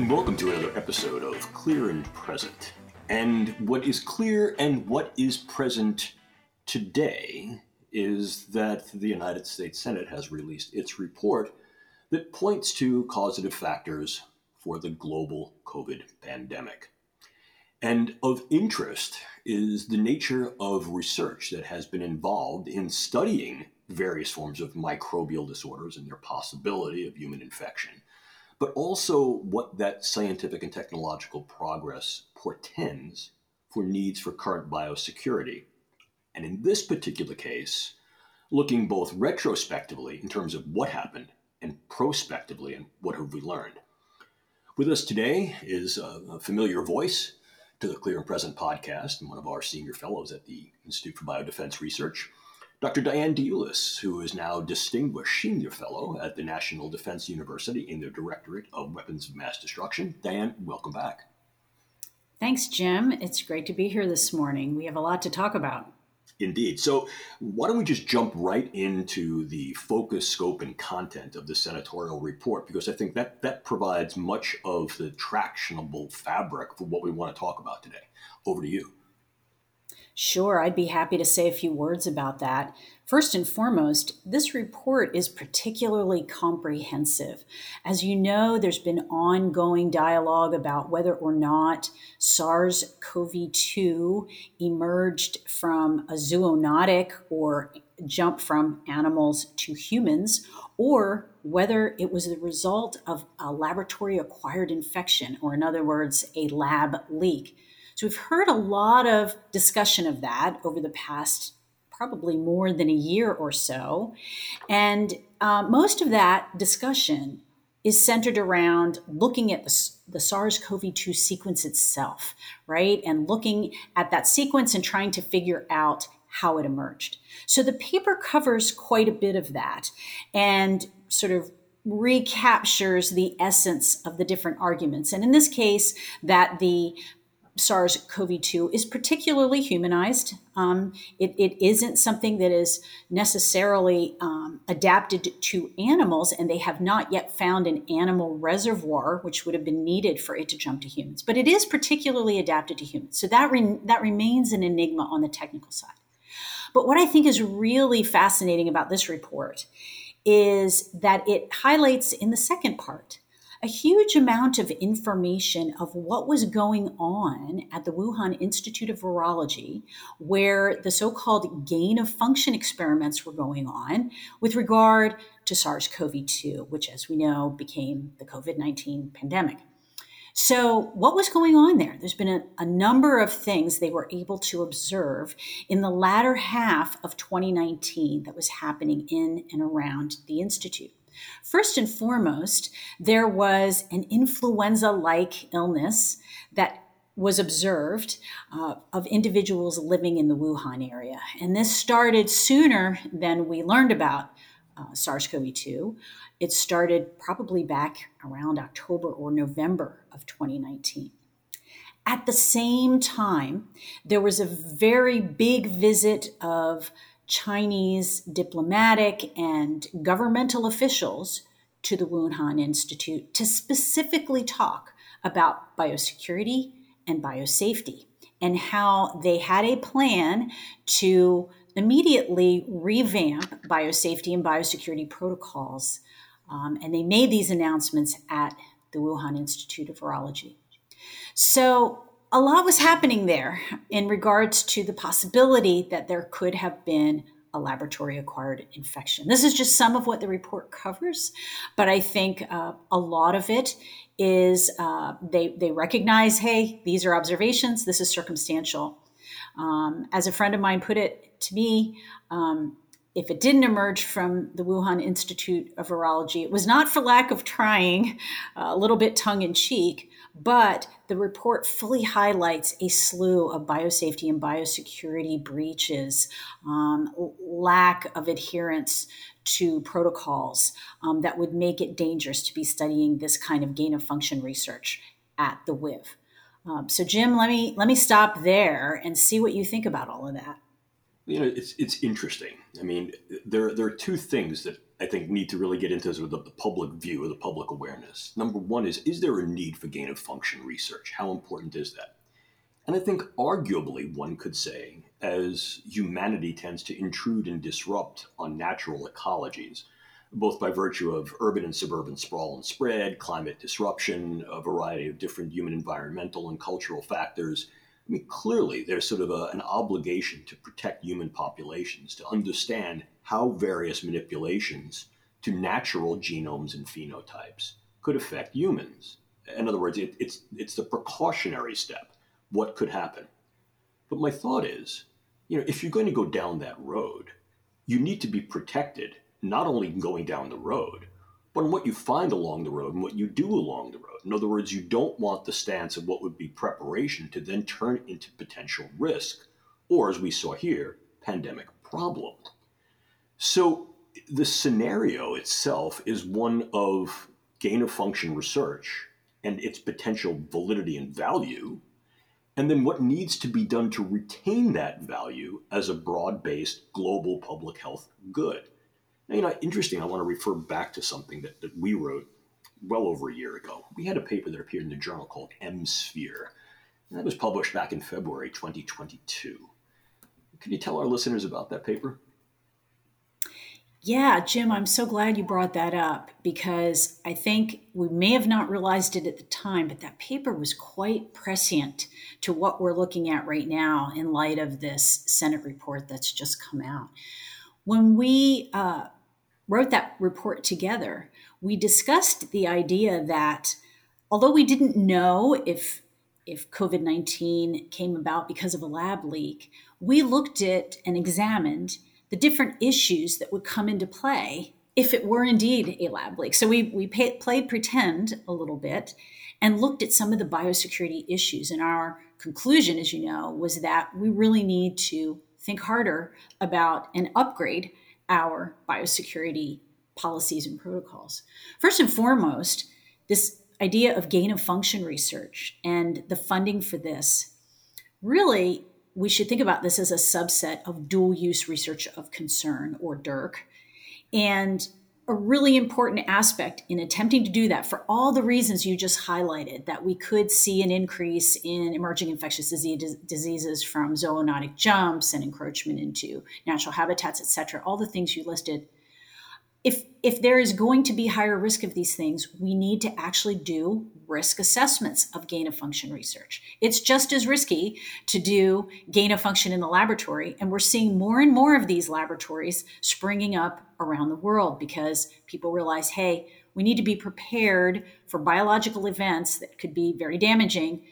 and welcome to another episode of Clear and Present. And what is clear and what is present today is that the United States Senate has released its report that points to causative factors for the global COVID pandemic. And of interest is the nature of research that has been involved in studying various forms of microbial disorders and their possibility of human infection, but also what that scientific and technological progress portends for needs for current biosecurity. And in this particular case, looking both retrospectively in terms of what happened and prospectively and what have we learned. With us today is a familiar voice to the Clear and Present podcast and one of our senior fellows at the Institute for Biodefense Research, Dr. Diane DiEuliis, who is now Distinguished Senior Fellow at the National Defense University in the Directorate of Weapons of Mass Destruction. Diane, welcome back. Thanks, Jim. It's great to be here this morning. We have a lot to talk about. Indeed. So, why don't we just jump right into the focus, scope, and content of the senatorial report? Because I think that that provides much of the tractionable fabric for what we want to talk about today. Over to you. Sure, I'd be happy to say a few words about that. First and foremost, this report is particularly comprehensive. As you know, there's been ongoing dialogue about whether or not SARS CoV 2 emerged from a zoonotic or jump from animals to humans, or whether it was the result of a laboratory acquired infection, or in other words, a lab leak. So we've heard a lot of discussion of that over the past probably more than a year or so. And uh, most of that discussion is centered around looking at the, the SARS CoV 2 sequence itself, right? And looking at that sequence and trying to figure out how it emerged. So the paper covers quite a bit of that and sort of recaptures the essence of the different arguments. And in this case, that the SARS CoV 2 is particularly humanized. Um, it, it isn't something that is necessarily um, adapted to animals, and they have not yet found an animal reservoir, which would have been needed for it to jump to humans. But it is particularly adapted to humans. So that, re- that remains an enigma on the technical side. But what I think is really fascinating about this report is that it highlights in the second part a huge amount of information of what was going on at the Wuhan Institute of Virology, where the so called gain of function experiments were going on with regard to SARS CoV 2, which, as we know, became the COVID 19 pandemic. So, what was going on there? There's been a, a, number of things they were able to observe in the latter half of 2019 that was happening in and around the Institute. First and foremost, there was an influenza like illness that was observed uh, of individuals living in the Wuhan area. And this started sooner than we learned about uh, SARS CoV 2. It started probably back around October or November of 2019. At the same time, there was a very big visit of Chinese diplomatic and governmental officials to the Wuhan Institute to specifically talk about biosecurity and biosafety and how they had a plan to immediately revamp biosafety and biosecurity protocols. Um, and they made these announcements at the Wuhan Institute of Virology. So, a lot was happening there in regards to the possibility that there could have been a laboratory acquired infection. This is just some of what the report covers, but I think uh, a lot of it is uh, they, they recognize hey, these are observations, this is circumstantial. Um, as a friend of mine put it to me, um, if it didn't emerge from the Wuhan Institute of Virology, it was not for lack of trying, uh, a little bit tongue in cheek, but the report fully highlights a slew of biosafety and biosecurity breaches, um, lack of adherence to protocols um, that would make it dangerous to be studying this kind of gain of function research at the WIV. Um, so, Jim, let me let me stop there and see what you think about all of that. You know, it's it's interesting. I mean, there there are two things that I think need to really get into sort of the, the public view or the public awareness. Number one is is there a need for gain of function research? How important is that? And I think arguably one could say, as humanity tends to intrude and disrupt on natural ecologies, both by virtue of urban and suburban sprawl and spread, climate disruption, a variety of different human environmental and cultural factors. I mean, clearly there's sort of a, an obligation to protect human populations, to understand how various manipulations to natural genomes and phenotypes could affect humans. In other words, it, it's, it's the precautionary step. What could happen? But my thought is, you know, if you're going to go down that road, you need to be protected, not only going down the road, but on what you find along the road and what you do along the road. In other words, you don't want the stance of what would be preparation to then turn into potential risk, or as we saw here, pandemic problem. So the scenario itself is one of gain of function research and its potential validity and value, and then what needs to be done to retain that value as a broad based global public health good. You know, interesting, I want to refer back to something that, that we wrote well over a year ago. We had a paper that appeared in the journal called mSphere, and that was published back in February 2022. Can you tell our listeners about that paper? Yeah, Jim, I'm so glad you brought that up because I think we may have not realized it at the time, but that paper was quite prescient to what we're looking at right now in light of this Senate report that's just come out. When we uh, wrote that report together, we discussed the idea that although we didn't know if if COVID 19 came about because of a lab leak, we looked at and examined the different issues that would come into play if it were indeed a lab leak. So we, we pay, played pretend a little bit and looked at some of the biosecurity issues. And our conclusion, as you know, was that we really need to think harder about an upgrade our biosecurity policies and protocols. First and foremost, this idea of gain of function research and the funding for this really we should think about this as a subset of dual use research of concern or DURC. And a really important aspect in attempting to do that for all the reasons you just highlighted that we could see an increase in emerging infectious disease, diseases from zoonotic jumps and encroachment into natural habitats etc all the things you listed if if there is going to be higher risk of these things we need to actually do risk assessments of gain of function research. It's just as risky to do gain of function in the laboratory and we're seeing more and more of these laboratories springing up around the world because people realize hey we need to be prepared for biological events that could be very damaging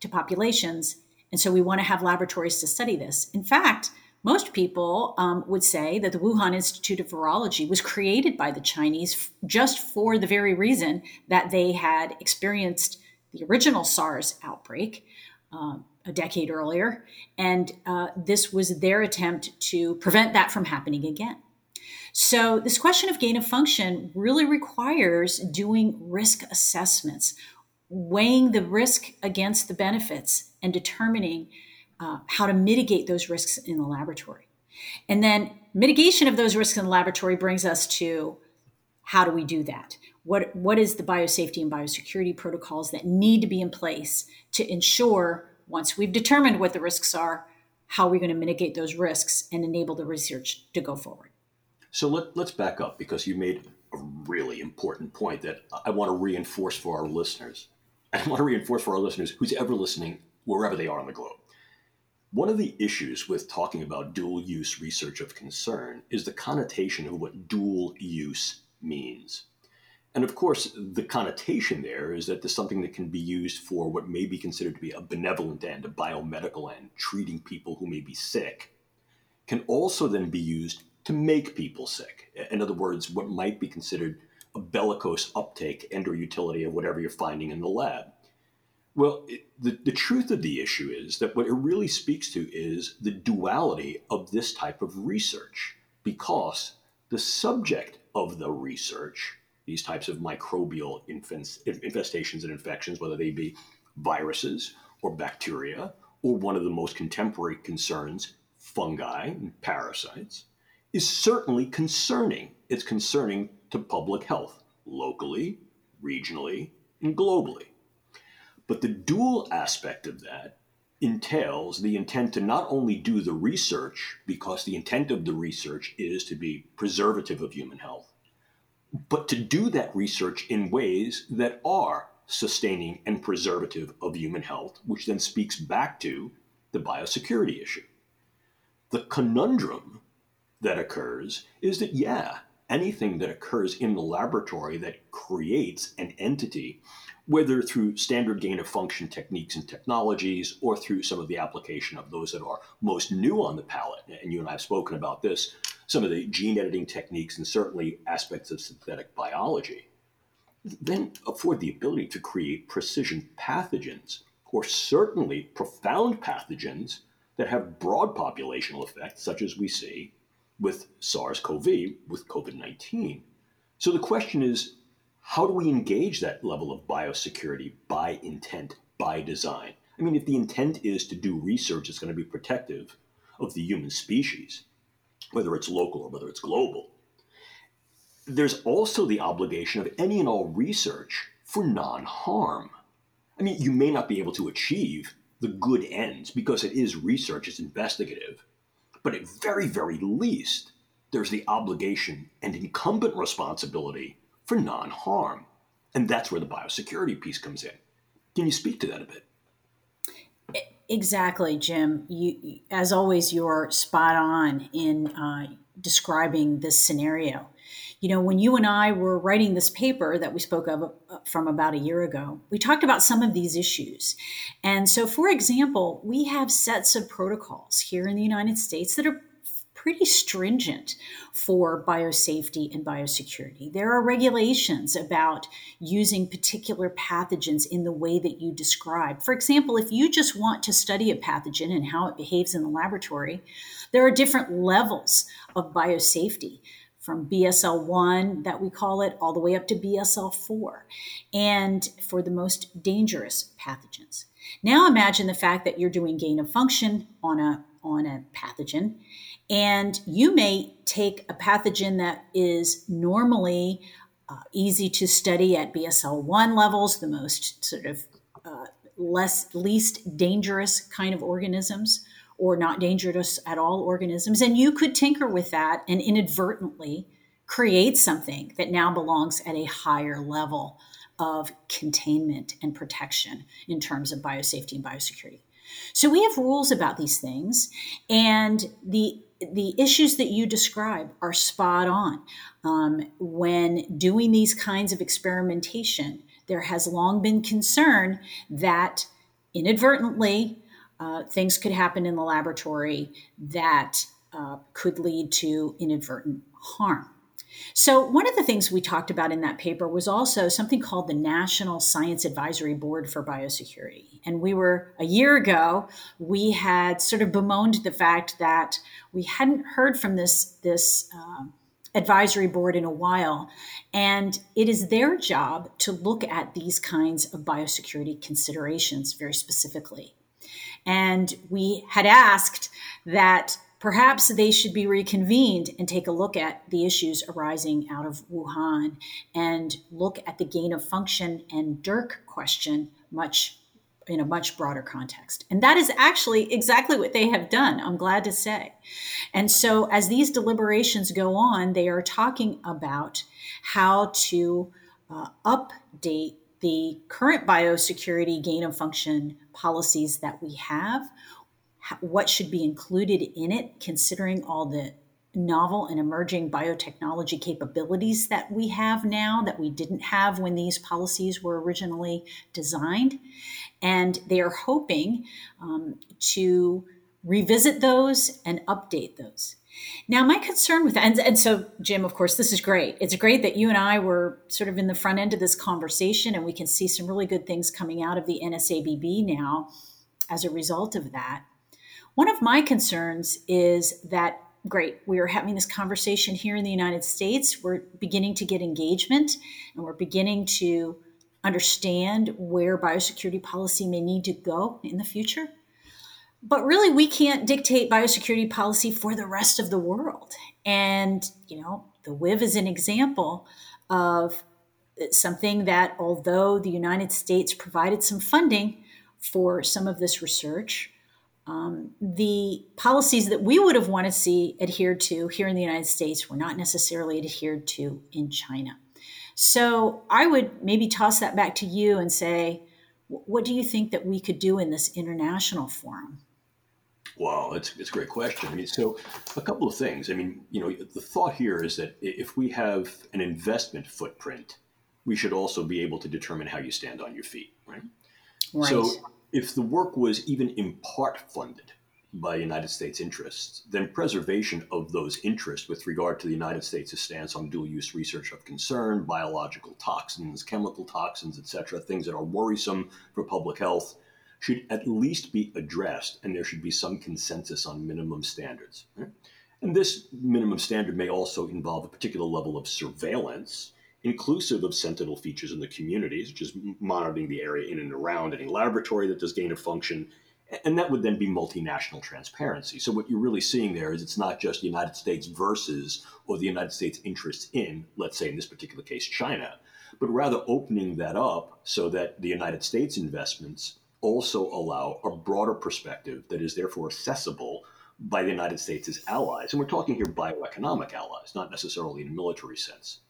to populations and so we want to have laboratories to study this. In fact most people um, would say that the Wuhan Institute of Virology was created by the Chinese f- just for the very reason that they had experienced the original SARS outbreak uh, a decade earlier. And uh, this was their attempt to prevent that from happening again. So, this question of gain of function really requires doing risk assessments, weighing the risk against the benefits, and determining uh, how to mitigate those risks in the laboratory. And then mitigation of those risks in the laboratory brings us to how do we do that? What, what is the biosafety and biosecurity protocols that need to be in place to ensure, once we've determined what the risks are, how are we're going to mitigate those risks and enable the research to go forward? So let, let's back up because you made a really important point that I want to reinforce for our listeners. I want to reinforce for our listeners who's ever listening, wherever they are on the globe. One of the issues with talking about dual use research of concern is the connotation of what dual use means. And of course, the connotation there is that there's something that can be used for what may be considered to be a benevolent end, a biomedical end, treating people who may be sick, can also then be used to make people sick. In other words, what might be considered a bellicose uptake and or utility of whatever you're finding in the lab. Well, it, the, the truth of the issue is that what it really speaks to is the duality of this type of research, because the subject of the research, these types of microbial infestations and infections, whether they be viruses or bacteria, or one of the most contemporary concerns, fungi and parasites, is certainly concerning. It's concerning to public health, locally, regionally, and globally. But the dual aspect of that entails the intent to not only do the research, because the intent of the research is to be preservative of human health, but to do that research in ways that are sustaining and preservative of human health, which then speaks back to the biosecurity issue. The conundrum that occurs is that, yeah, anything that occurs in the laboratory that creates an entity, whether through standard gain of function techniques and technologies or through some of the application of those that are most new on the palette, and you and I have spoken about this, some of the gene editing techniques and certainly aspects of synthetic biology, then afford the ability to create precision pathogens or certainly profound pathogens that have broad populational effects, such as we see with SARS CoV, with COVID 19. So the question is how do we engage that level of biosecurity by intent, by design? I mean, if the intent is to do research that's going to be protective of the human species, whether it's local or whether it's global, there's also the obligation of any and all research for non harm. I mean, you may not be able to achieve the good ends because it is research, it's investigative. But at very, very least, there's the obligation and incumbent responsibility for non harm. And that's where the biosecurity piece comes in. Can you speak to that a bit? Exactly, Jim. You, as always, you're spot on in uh, describing this scenario you know, when you and I were writing this paper that we spoke of uh, from about a year ago, we talked about some of these issues. And so, for example, we have sets of protocols here in the United States that are pretty stringent for biosafety and biosecurity. There are regulations about using particular pathogens in the way that you describe. For example, if you just want to study a pathogen and how it behaves in the laboratory, there are different levels of biosafety from BSL 1, that we call it, all the way up to BSL 4, and for the most dangerous pathogens. Now imagine the fact that you're doing gain of function on a, on a pathogen, and you may take a pathogen that is normally uh, easy to study at BSL 1 levels, the most sort of uh, less least dangerous kind of organisms or not dangerous at all organisms. And you could tinker with that and inadvertently create something that now belongs at a higher level of containment and protection in terms of biosafety and biosecurity. So we have rules about these things, and the the issues that you describe are spot on. Um, when doing these kinds of experimentation, there has long been concern that inadvertently uh, things could happen in the laboratory that uh, could lead to inadvertent harm. So, one of the things we talked about in that paper was also something called the National Science Advisory Board for Biosecurity. And we were, a year ago, we had sort of bemoaned the fact that we hadn't heard from this, this uh, advisory board in a while. And it is their job to look at these kinds of biosecurity considerations very specifically. And we had asked that perhaps they should be reconvened and take a look at the issues arising out of Wuhan and look at the gain of function and DURC question much in a much broader context. And that is actually exactly what they have done, I'm glad to say. And so as these deliberations go on, they are talking about how to uh, update the current biosecurity gain of function policies that we have, what should be included in it, considering all the novel and emerging biotechnology capabilities that we have now that we didn't have when these policies were originally designed. And they are hoping um, to revisit those and update those. Now, my concern with that, and, and, so, Jim, of course, this is great. It's great that you and I were sort of in the front end of this conversation, and we can see some really good things coming out of the NSABB now as a result of that. One of my concerns is that, great, we are having this conversation here in the United States. We're beginning to get engagement, and we're beginning to understand where biosecurity policy may need to go in the future. but really, we can't dictate biosecurity policy for the rest of the world. And, you know, the WIV is an example of something that, although the United States provided some funding for some of this research, um, the policies that we would have wanted to see adhered to here in the United States were not necessarily adhered to in China. So I would maybe toss that back to you and say, what do you think that we could do in this international forum? Well, it's, it's a great question. I mean, so a couple of things. I mean, you know, the thought here is that if we have an investment footprint, we should also be able to determine how you stand on your feet, right? Right. So if the work was even in part funded by United States interests, then preservation of those interests with regard to the United States' stance on dual use research of concern, biological toxins, chemical toxins, etc., things that are worrisome for public health, should at least be addressed, and there should be some consensus on minimum standards. And this minimum standard may also involve a particular level of surveillance, inclusive of sentinel features in the communities, is monitoring the area in and around any laboratory that does gain of function. And that would then be multinational transparency. So, what you're really seeing there is it's not just the United States versus or the United States interests in, let's say in this particular case, China, but rather opening that up so that the United States investments also allow a broader perspective that is therefore accessible by the United States allies. And we're talking here bioeconomic allies, not necessarily in a military sense.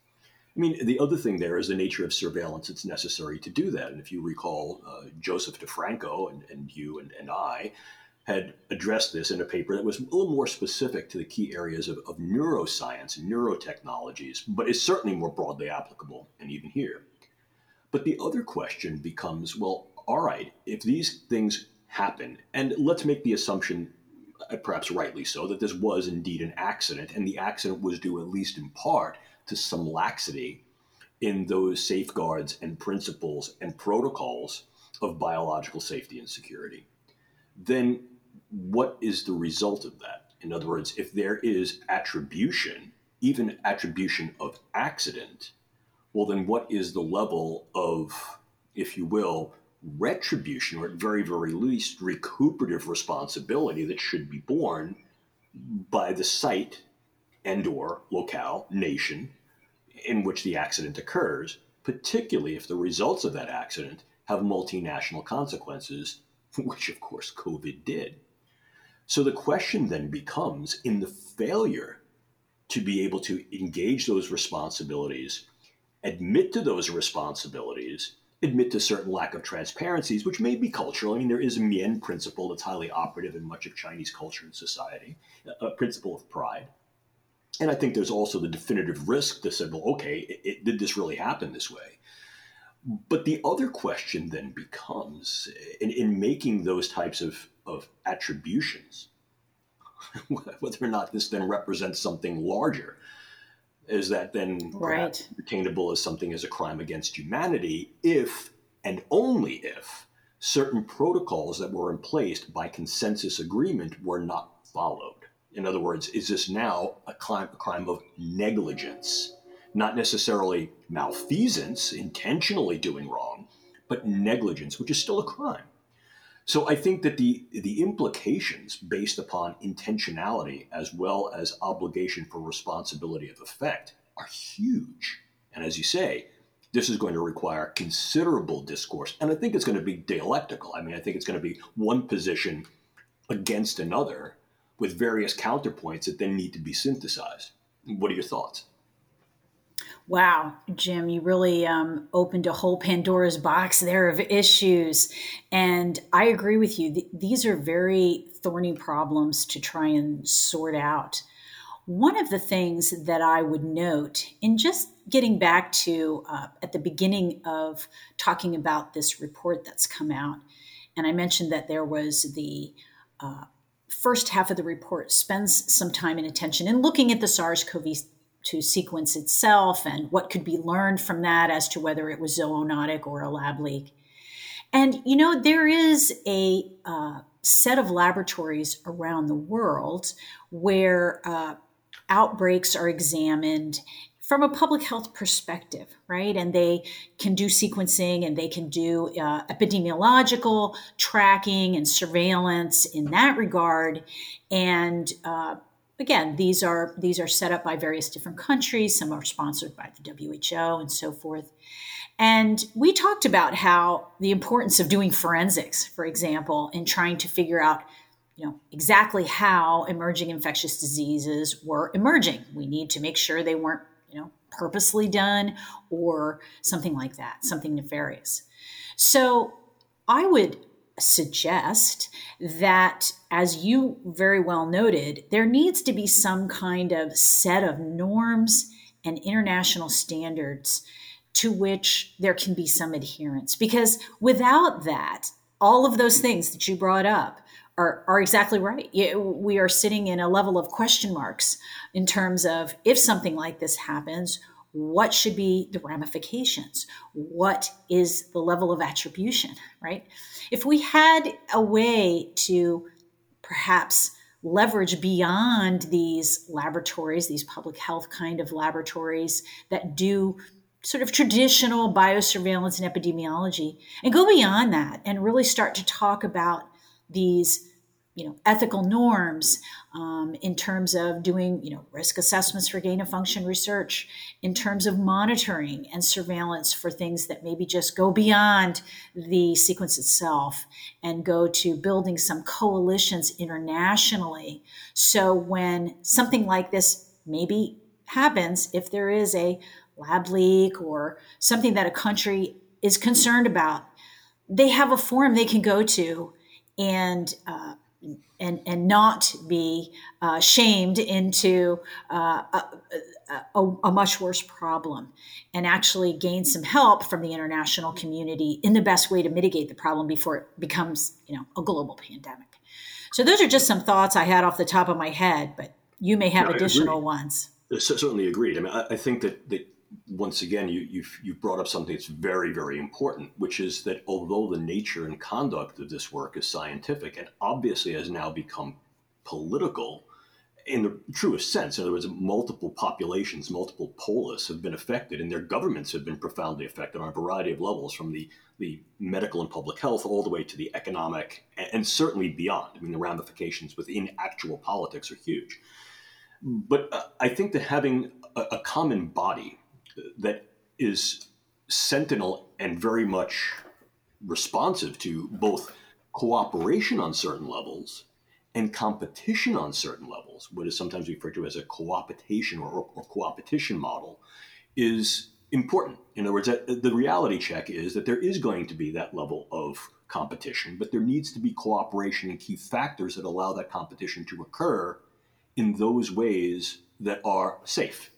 I mean, the other thing there is the nature of surveillance that's necessary to do that. And if you recall, uh, Joseph DeFranco and, and you and, and I had addressed this in a paper that was a little more specific to the key areas of, of neuroscience and neurotechnologies, but is certainly more broadly applicable, and even here. But the other question becomes well, all right, if these things happen, and let's make the assumption, uh, perhaps rightly so, that this was indeed an accident, and the accident was due at least in part to some laxity in those safeguards and principles and protocols of biological safety and security, then what is the result of that? In other words, if there is attribution, even attribution of accident, well, then what is the level of, if you will, retribution, or at very, very least, recuperative responsibility that should be borne by the site and or locale, nation, in which the accident occurs, particularly if the results of that accident have multinational consequences, which of course COVID did. So the question then becomes in the failure to be able to engage those responsibilities, admit to those responsibilities, admit to certain lack of transparencies, which may be cultural. I mean, there is a Mian principle that's highly operative in much of Chinese culture and society, a principle of pride. And I think there's also the definitive risk to say, well, okay, it, it, did this really happen this way? But the other question then becomes in, in making those types of, of attributions, whether or not this then represents something larger, is that then right. retainable as something as a crime against humanity if and only if certain protocols that were in place by consensus agreement were not followed. In other words, is this now a crime, a crime of negligence? Not necessarily malfeasance, intentionally doing wrong, but negligence, which is still a crime. So I think that the, the implications based upon intentionality as well as obligation for responsibility of effect are huge. And as you say, this is going to require considerable discourse. And I think it's going to be dialectical. I mean, I think it's going to be one position against another with various counterpoints that then need to be synthesized. What are your thoughts? Wow, Jim, you really um, opened a whole Pandora's box there of issues. And I agree with you. Th- these are very thorny problems to try and sort out. One of the things that I would note in just getting back to uh, at the beginning of talking about this report that's come out, and I mentioned that there was the uh, first half of the report spends some time and attention in looking at the SARS CoV 2 sequence itself and what could be learned from that as to whether it was zoonotic or a lab leak. And, you know, there is a uh, set of laboratories around the world where uh, outbreaks are examined from a public health perspective, right? And they can do sequencing and they can do uh, epidemiological tracking and surveillance in that regard. And uh, again, these are these are set up by various different countries. Some are sponsored by the WHO and so forth. And we talked about how the importance of doing forensics, for example, in trying to figure out you know exactly how emerging infectious diseases were emerging. We need to make sure they weren't purposely done or something like that, something nefarious. So I would suggest that, as you very well noted, there needs to be some kind of set of norms and international standards to which there can be some adherence. Because without that, all of those things that you brought up are, are exactly right. We are sitting in a level of question marks in terms of if something like this happens, what should be the ramifications? What is the level of attribution, right? If we had a way to perhaps leverage beyond these laboratories, these public health kind of laboratories that do sort of traditional biosurveillance and epidemiology, and go beyond that and really start to talk about these you know ethical norms um, in terms of doing you know risk assessments for gain of function research in terms of monitoring and surveillance for things that maybe just go beyond the sequence itself and go to building some coalitions internationally. So when something like this maybe happens if there is a lab leak or something that a country is concerned about they have a forum they can go to and uh, and and not be uh, shamed into uh, a, a, a, much worse problem, and actually gain some help from the international community in the best way to mitigate the problem before it becomes you know a global pandemic. So those are just some thoughts I had off the top of my head, but you may have additional ones. Certainly agreed. I mean, I, I think that, that once again, you, you've, you've brought up something that's very, very important, which is that although the nature and conduct of this work is scientific and obviously has now become political in the truest sense, in other words, multiple populations, multiple polis have been affected, and their governments have been profoundly affected on a variety of levels, from the, the medical and public health all the way to the economic, and, and certainly beyond. I mean, the ramifications within actual politics are huge. But uh, I think that having a, a common body that is sentinel and very much responsive to both cooperation on certain levels and competition on certain levels, what is sometimes referred to as a coopetition or, or coopetition model, is important. In other words, uh, the reality check is that there is going to be that level of competition, but there needs to be cooperation and key factors that allow that competition to occur in those ways that are safe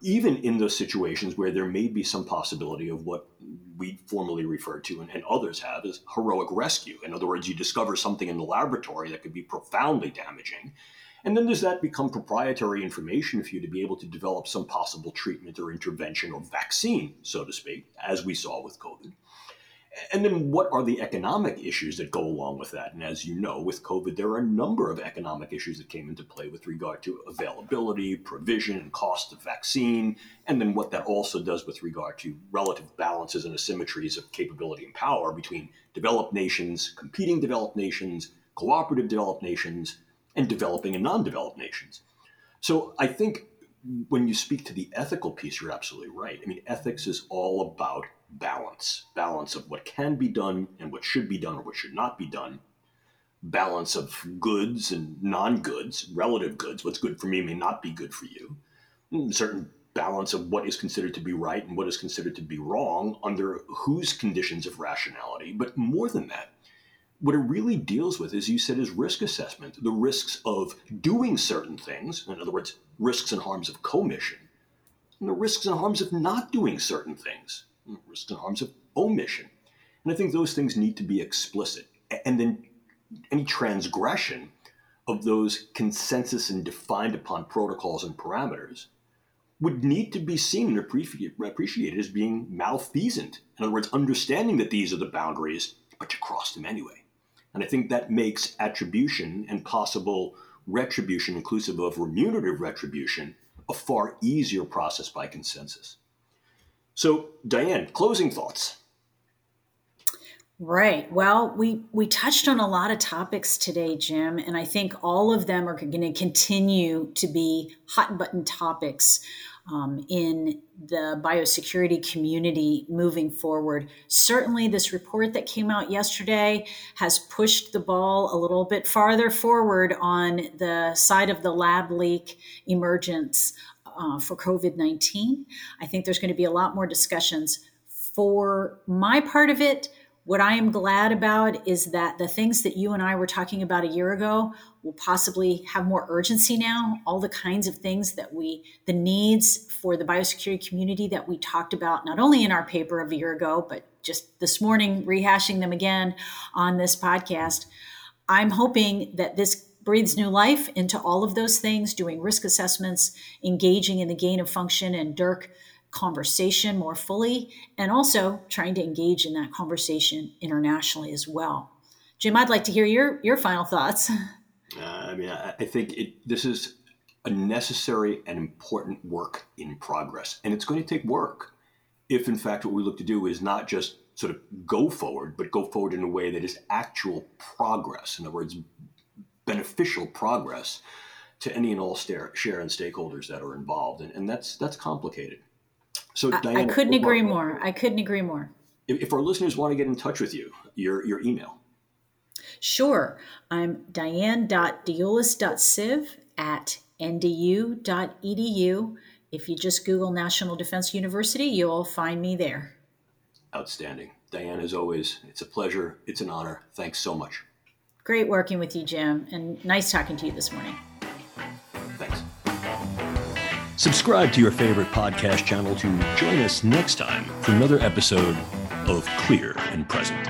even in those situations where there may be some possibility of what we formally refer to and, and, others have as heroic rescue. In other words, you discover something in the laboratory that could be profoundly damaging. And then does that become proprietary information for you to be able to develop some possible treatment or intervention or vaccine, so to speak, as we saw with COVID? And then what are the economic issues that go along with that? And as you know, with COVID, there are a number of economic issues that came into play with regard to availability, provision, and cost of vaccine, and then what that also does with regard to relative balances and asymmetries of capability and power between developed nations, competing developed nations, cooperative developed nations, and developing and non developed nations. So I think when you speak to the ethical piece, you're absolutely right. I mean, ethics is all about balance balance of what can be done and what should be done or what should not be done. Balance of goods and non-goods relative goods what's good for me may not be good for you. Mm, certain balance of what is considered to be right and what is considered to be wrong under whose conditions of rationality. But more than that what it really deals with as you said is risk assessment the risks of doing certain things in other words risks and harms of commission and the risks and harms of not doing certain things risks and harms of omission. And I think those things need to be explicit. And then any transgression of those consensus and defined upon protocols and parameters would need to be seen and appreciated as being malfeasant. In other words, understanding that these are the boundaries, but you cross them anyway. And I think that makes attribution and possible retribution, inclusive of remunerative retribution, a far easier process by consensus. So, Diane, closing thoughts. Right. Well, we we touched on a lot of topics today, Jim, and I think all of them are going to continue to be hot button topics um, in the biosecurity community moving forward. Certainly, this report that came out yesterday has pushed the ball a little bit farther forward on the side of the lab leak emergence uh, for COVID 19. I think there's going to be a lot more discussions. For my part of it, what I am glad about is that the things that you and I were talking about a year ago will possibly have more urgency now. All the kinds of things that we, the needs for the biosecurity community that we talked about, not only in our paper of a year ago, but just this morning, rehashing them again on this podcast. I'm hoping that this breathes new life into all of those things, doing risk assessments, engaging in the gain of function and DURC conversation more fully, and also trying to engage in that conversation internationally as well. Jim, I'd like to hear your your final thoughts. Uh, I mean, I, I think it, this is a necessary and important work in progress, and it's going to take work. If in fact what we look to do is not just sort of go forward, but go forward in a way that is actual progress. In other words, beneficial progress to any and all share, share and stakeholders that are involved, and, and that's that's complicated. So, I, Diana, I couldn't agree more. I couldn't agree more. If, if our listeners want to get in touch with you, your your email. Sure. I'm diane.deulis.civ at ndu.edu. If you just Google National Defense University, you'll find me there. Outstanding. Diane, as always, it's a pleasure. It's an honor. Thanks so much. Great working with you, Jim, and nice talking to you this morning. Thanks. Subscribe to your favorite podcast channel to join us next time for another episode of Clear and Present.